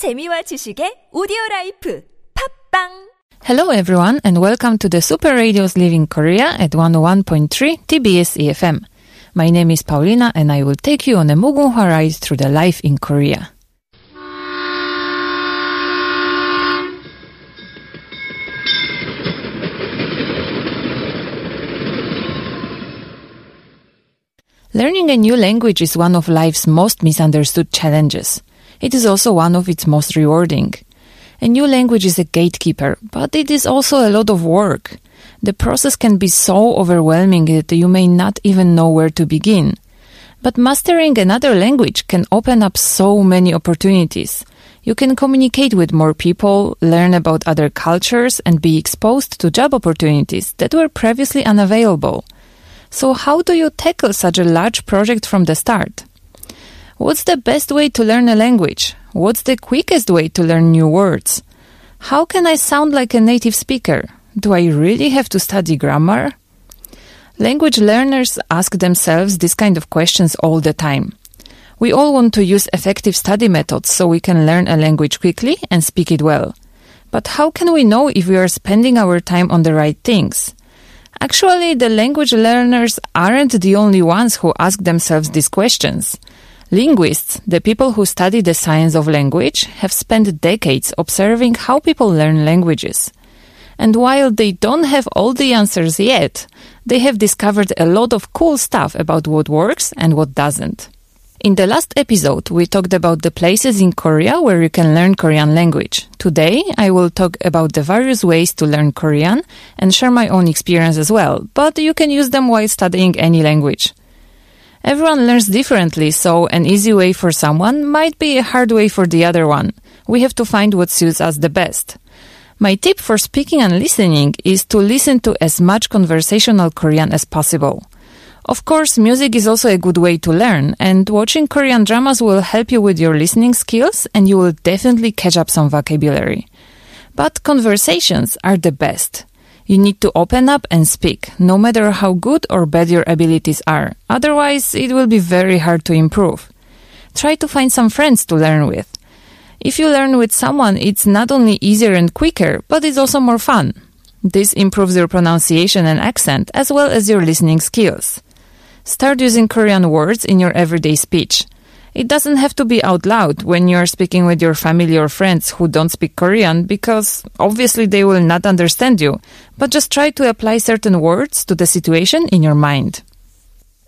재미와 지식의 오디오 라이프 팝빵 Hello everyone and welcome to the Super Radio's Living Korea at 101.3 TBS EFM. My name is Paulina and I will take you on a Mugunghwa ride through the life in Korea. Learning a new language is one of life's most misunderstood challenges. It is also one of its most rewarding. A new language is a gatekeeper, but it is also a lot of work. The process can be so overwhelming that you may not even know where to begin. But mastering another language can open up so many opportunities. You can communicate with more people, learn about other cultures, and be exposed to job opportunities that were previously unavailable. So how do you tackle such a large project from the start? What's the best way to learn a language? What's the quickest way to learn new words? How can I sound like a native speaker? Do I really have to study grammar? Language learners ask themselves this kind of questions all the time. We all want to use effective study methods so we can learn a language quickly and speak it well. But how can we know if we are spending our time on the right things? Actually, the language learners aren't the only ones who ask themselves these questions. Linguists, the people who study the science of language, have spent decades observing how people learn languages. And while they don't have all the answers yet, they have discovered a lot of cool stuff about what works and what doesn't. In the last episode, we talked about the places in Korea where you can learn Korean language. Today, I will talk about the various ways to learn Korean and share my own experience as well, but you can use them while studying any language. Everyone learns differently, so an easy way for someone might be a hard way for the other one. We have to find what suits us the best. My tip for speaking and listening is to listen to as much conversational Korean as possible. Of course, music is also a good way to learn, and watching Korean dramas will help you with your listening skills and you will definitely catch up some vocabulary. But conversations are the best. You need to open up and speak, no matter how good or bad your abilities are. Otherwise, it will be very hard to improve. Try to find some friends to learn with. If you learn with someone, it's not only easier and quicker, but it's also more fun. This improves your pronunciation and accent, as well as your listening skills. Start using Korean words in your everyday speech. It doesn't have to be out loud when you're speaking with your family or friends who don't speak Korean because obviously they will not understand you, but just try to apply certain words to the situation in your mind.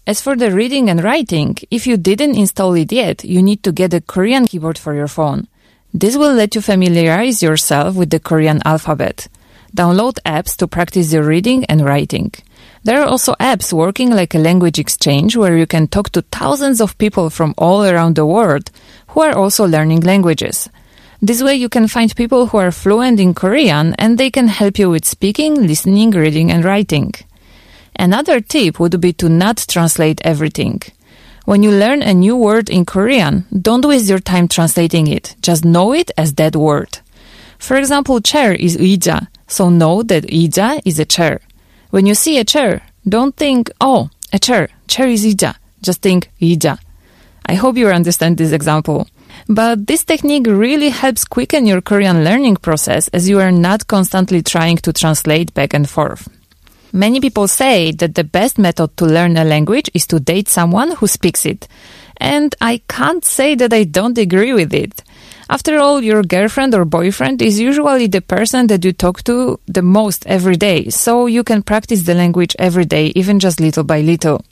As for the reading and writing, if you didn't install it yet, you need to get a Korean keyboard for your phone. This will let you familiarize yourself with the Korean alphabet. Download apps to practice your reading and writing. There are also apps working like a language exchange where you can talk to thousands of people from all around the world who are also learning languages. This way you can find people who are fluent in Korean and they can help you with speaking, listening, reading and writing. Another tip would be to not translate everything. When you learn a new word in Korean, don't waste your time translating it. Just know it as that word. For example, chair is 의자, so know that 의자 is a chair. When you see a chair, don't think, oh, a chair, chair is 의자. Just think 의자. I hope you understand this example. But this technique really helps quicken your Korean learning process as you are not constantly trying to translate back and forth. Many people say that the best method to learn a language is to date someone who speaks it. And I can't say that I don't agree with it. After all, your girlfriend or boyfriend is usually the person that you talk to the most every day, so you can practice the language every day, even just little by little.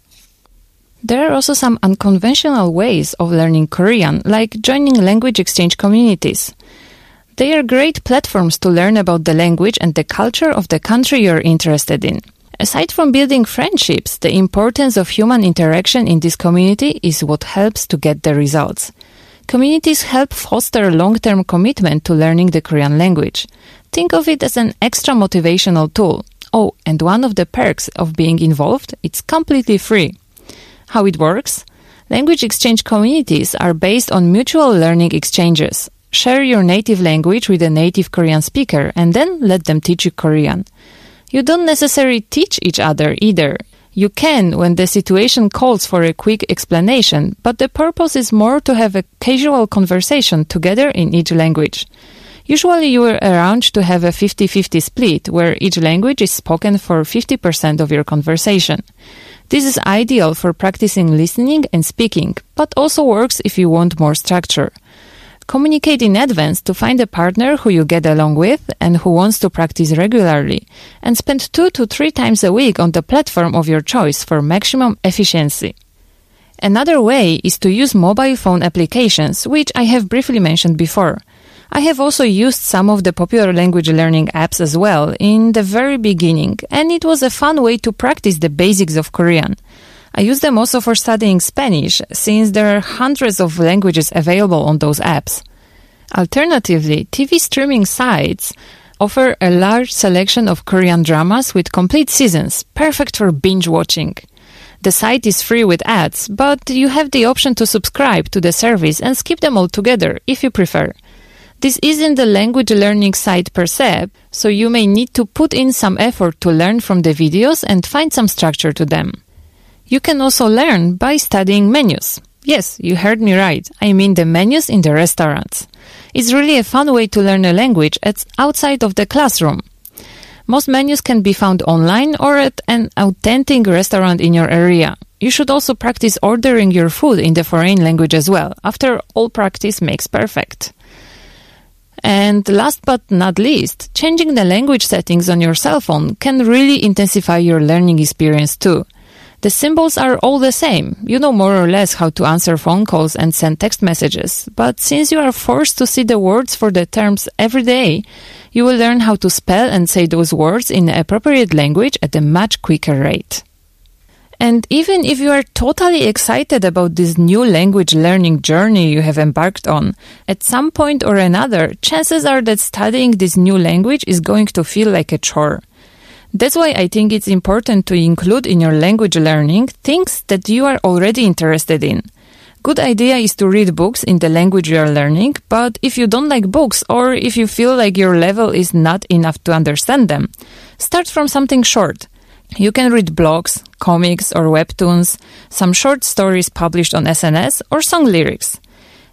There are also some unconventional ways of learning Korean, like joining language exchange communities. They are great platforms to learn about the language and the culture of the country you're interested in. Aside from building friendships, the importance of human interaction in this community is what helps to get the results. Communities help foster long-term commitment to learning the Korean language. Think of it as an extra motivational tool. Oh, and one of the perks of being involved, it's completely free. How it works? Language exchange communities are based on mutual learning exchanges. Share your native language with a native Korean speaker and then let them teach you Korean. You don't necessarily teach each other either. You can when the situation calls for a quick explanation, but the purpose is more to have a casual conversation together in each language. Usually you are arranged to have a 50-50 split where each language is spoken for 50% of your conversation. This is ideal for practicing listening and speaking, but also works if you want more structure. Communicate in advance to find a partner who you get along with and who wants to practice regularly, and spend two to three times a week on the platform of your choice for maximum efficiency. Another way is to use mobile phone applications, which I have briefly mentioned before. I have also used some of the popular language learning apps as well in the very beginning, and it was a fun way to practice the basics of Korean. I use them also for studying Spanish, since there are hundreds of languages available on those apps. Alternatively, TV streaming sites offer a large selection of Korean dramas with complete seasons, perfect for binge watching. The site is free with ads, but you have the option to subscribe to the service and skip them altogether if you prefer. This isn't a language learning site per se, so you may need to put in some effort to learn from the videos and find some structure to them. You can also learn by studying menus. Yes, you heard me right. I mean the menus in the restaurants. It's really a fun way to learn a language outside of the classroom. Most menus can be found online or at an authentic restaurant in your area. You should also practice ordering your food in the foreign language as well. After all, practice makes perfect. And last but not least, changing the language settings on your cell phone can really intensify your learning experience too. The symbols are all the same. You know more or less how to answer phone calls and send text messages. But since you are forced to see the words for the terms every day, you will learn how to spell and say those words in the appropriate language at a much quicker rate. And even if you are totally excited about this new language learning journey you have embarked on, at some point or another, chances are that studying this new language is going to feel like a chore. That's why I think it's important to include in your language learning things that you are already interested in. Good idea is to read books in the language you are learning, but if you don't like books or if you feel like your level is not enough to understand them, start from something short. You can read blogs, comics or webtoons, some short stories published on SNS or song lyrics.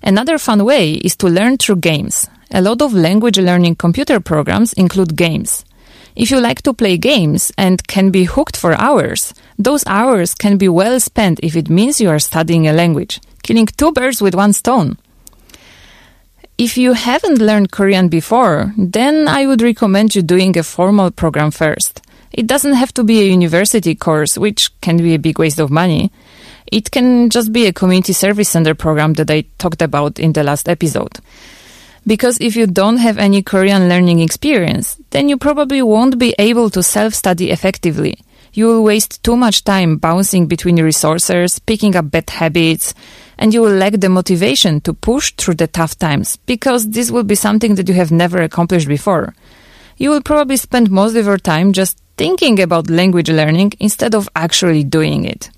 Another fun way is to learn through games. A lot of language learning computer programs include games. If you like to play games and can be hooked for hours, those hours can be well spent if it means you are studying a language, killing two birds with one stone. If you haven't learned Korean before, then I would recommend you doing a formal program first. It doesn't have to be a university course, which can be a big waste of money. It can just be a community service center program that I talked about in the last episode. Because if you don't have any Korean learning experience, then you probably won't be able to self-study effectively. You will waste too much time bouncing between resources, picking up bad habits, and you will lack the motivation to push through the tough times because this will be something that you have never accomplished before. You will probably spend most of your time just thinking about language learning instead of actually doing it.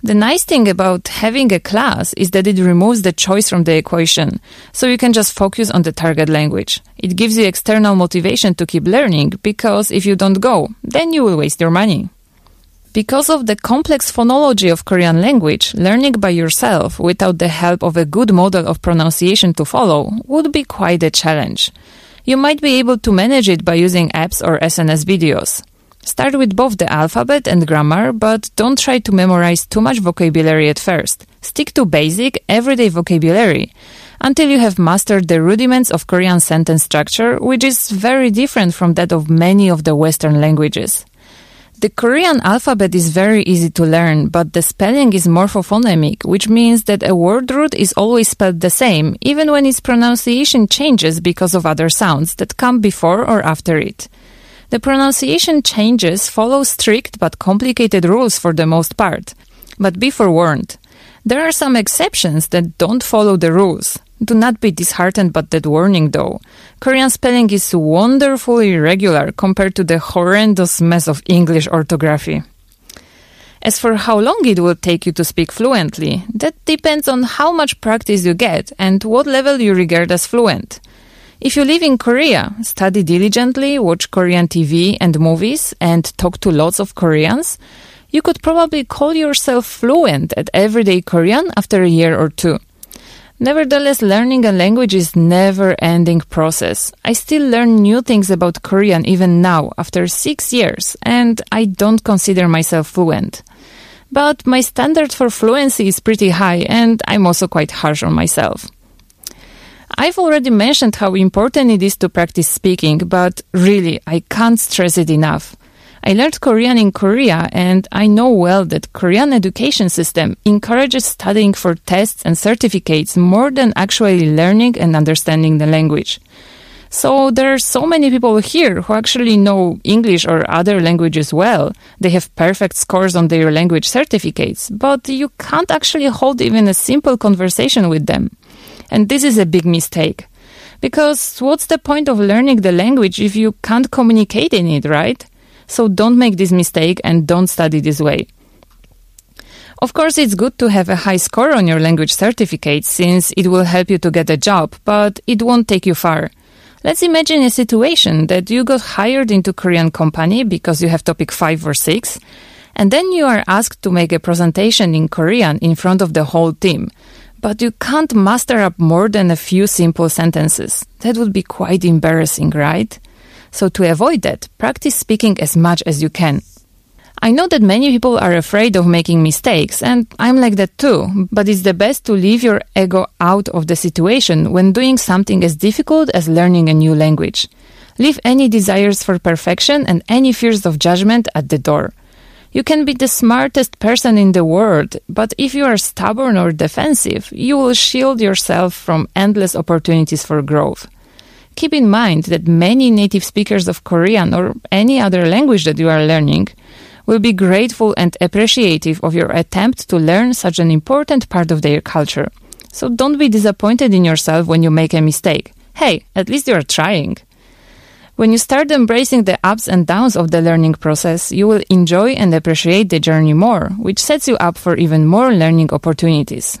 The nice thing about having a class is that it removes the choice from the equation, so you can just focus on the target language. It gives you external motivation to keep learning, because if you don't go, then you will waste your money. Because of the complex phonology of Korean language, learning by yourself without the help of a good model of pronunciation to follow would be quite a challenge. You might be able to manage it by using apps or SNS videos. Start with both the alphabet and grammar, but don't try to memorize too much vocabulary at first. Stick to basic, everyday vocabulary until you have mastered the rudiments of Korean sentence structure, which is very different from that of many of the Western languages. The Korean alphabet is very easy to learn, but the spelling is morphophonemic, which means that a word root is always spelled the same, even when its pronunciation changes because of other sounds that come before or after it. The pronunciation changes follow strict but complicated rules for the most part. But be forewarned. There are some exceptions that don't follow the rules. Do not be disheartened by that warning though. Korean spelling is wonderfully regular compared to the horrendous mess of English orthography. As for how long it will take you to speak fluently, that depends on how much practice you get and what level you regard as fluent. If you live in Korea, study diligently, watch Korean TV and movies, and talk to lots of Koreans, you could probably call yourself fluent at everyday Korean after a year or two. Nevertheless, learning a language is never ending process. I still learn new things about Korean even now after six years and I don't consider myself fluent. But my standard for fluency is pretty high and I'm also quite harsh on myself. I've already mentioned how important it is to practice speaking, but really, I can't stress it enough. I learned Korean in Korea and I know well that Korean education system encourages studying for tests and certificates more than actually learning and understanding the language. So there are so many people here who actually know English or other languages well. They have perfect scores on their language certificates, but you can't actually hold even a simple conversation with them. And this is a big mistake. Because what's the point of learning the language if you can't communicate in it, right? So don't make this mistake and don't study this way. Of course, it's good to have a high score on your language certificate since it will help you to get a job, but it won't take you far. Let's imagine a situation that you got hired into Korean company because you have TOPIK 5 or 6 and then you are asked to make a presentation in Korean in front of the whole team. But you can't master up more than a few simple sentences. That would be quite embarrassing, right? So to avoid that, practice speaking as much as you can. I know that many people are afraid of making mistakes, and I'm like that too, but it's the best to leave your ego out of the situation when doing something as difficult as learning a new language. Leave any desires for perfection and any fears of judgment at the door. You can be the smartest person in the world, but if you are stubborn or defensive, you will shield yourself from endless opportunities for growth. Keep in mind that many native speakers of Korean or any other language that you are learning will be grateful and appreciative of your attempt to learn such an important part of their culture. So don't be disappointed in yourself when you make a mistake. Hey, at least you are trying. When you start embracing the ups and downs of the learning process, you will enjoy and appreciate the journey more, which sets you up for even more learning opportunities.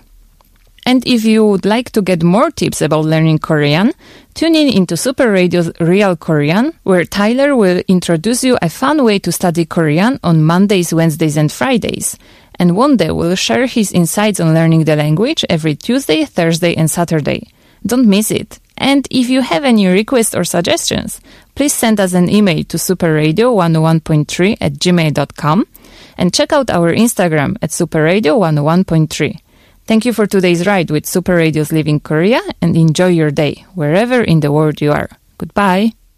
And if you would like to get more tips about learning Korean, tune in into Super Radio's Real Korean, where Tyler will introduce you a fun way to study Korean on Mondays, Wednesdays, and Fridays. And Wonde will share his insights on learning the language every Tuesday, Thursday, and Saturday. Don't miss it. And if you have any requests or suggestions, please send us an email to superradio101.3 at gmail.com and check out our Instagram at superradio101.3. Thank you for today's ride with Super Radio's Living Korea and enjoy your day wherever in the world you are. Goodbye.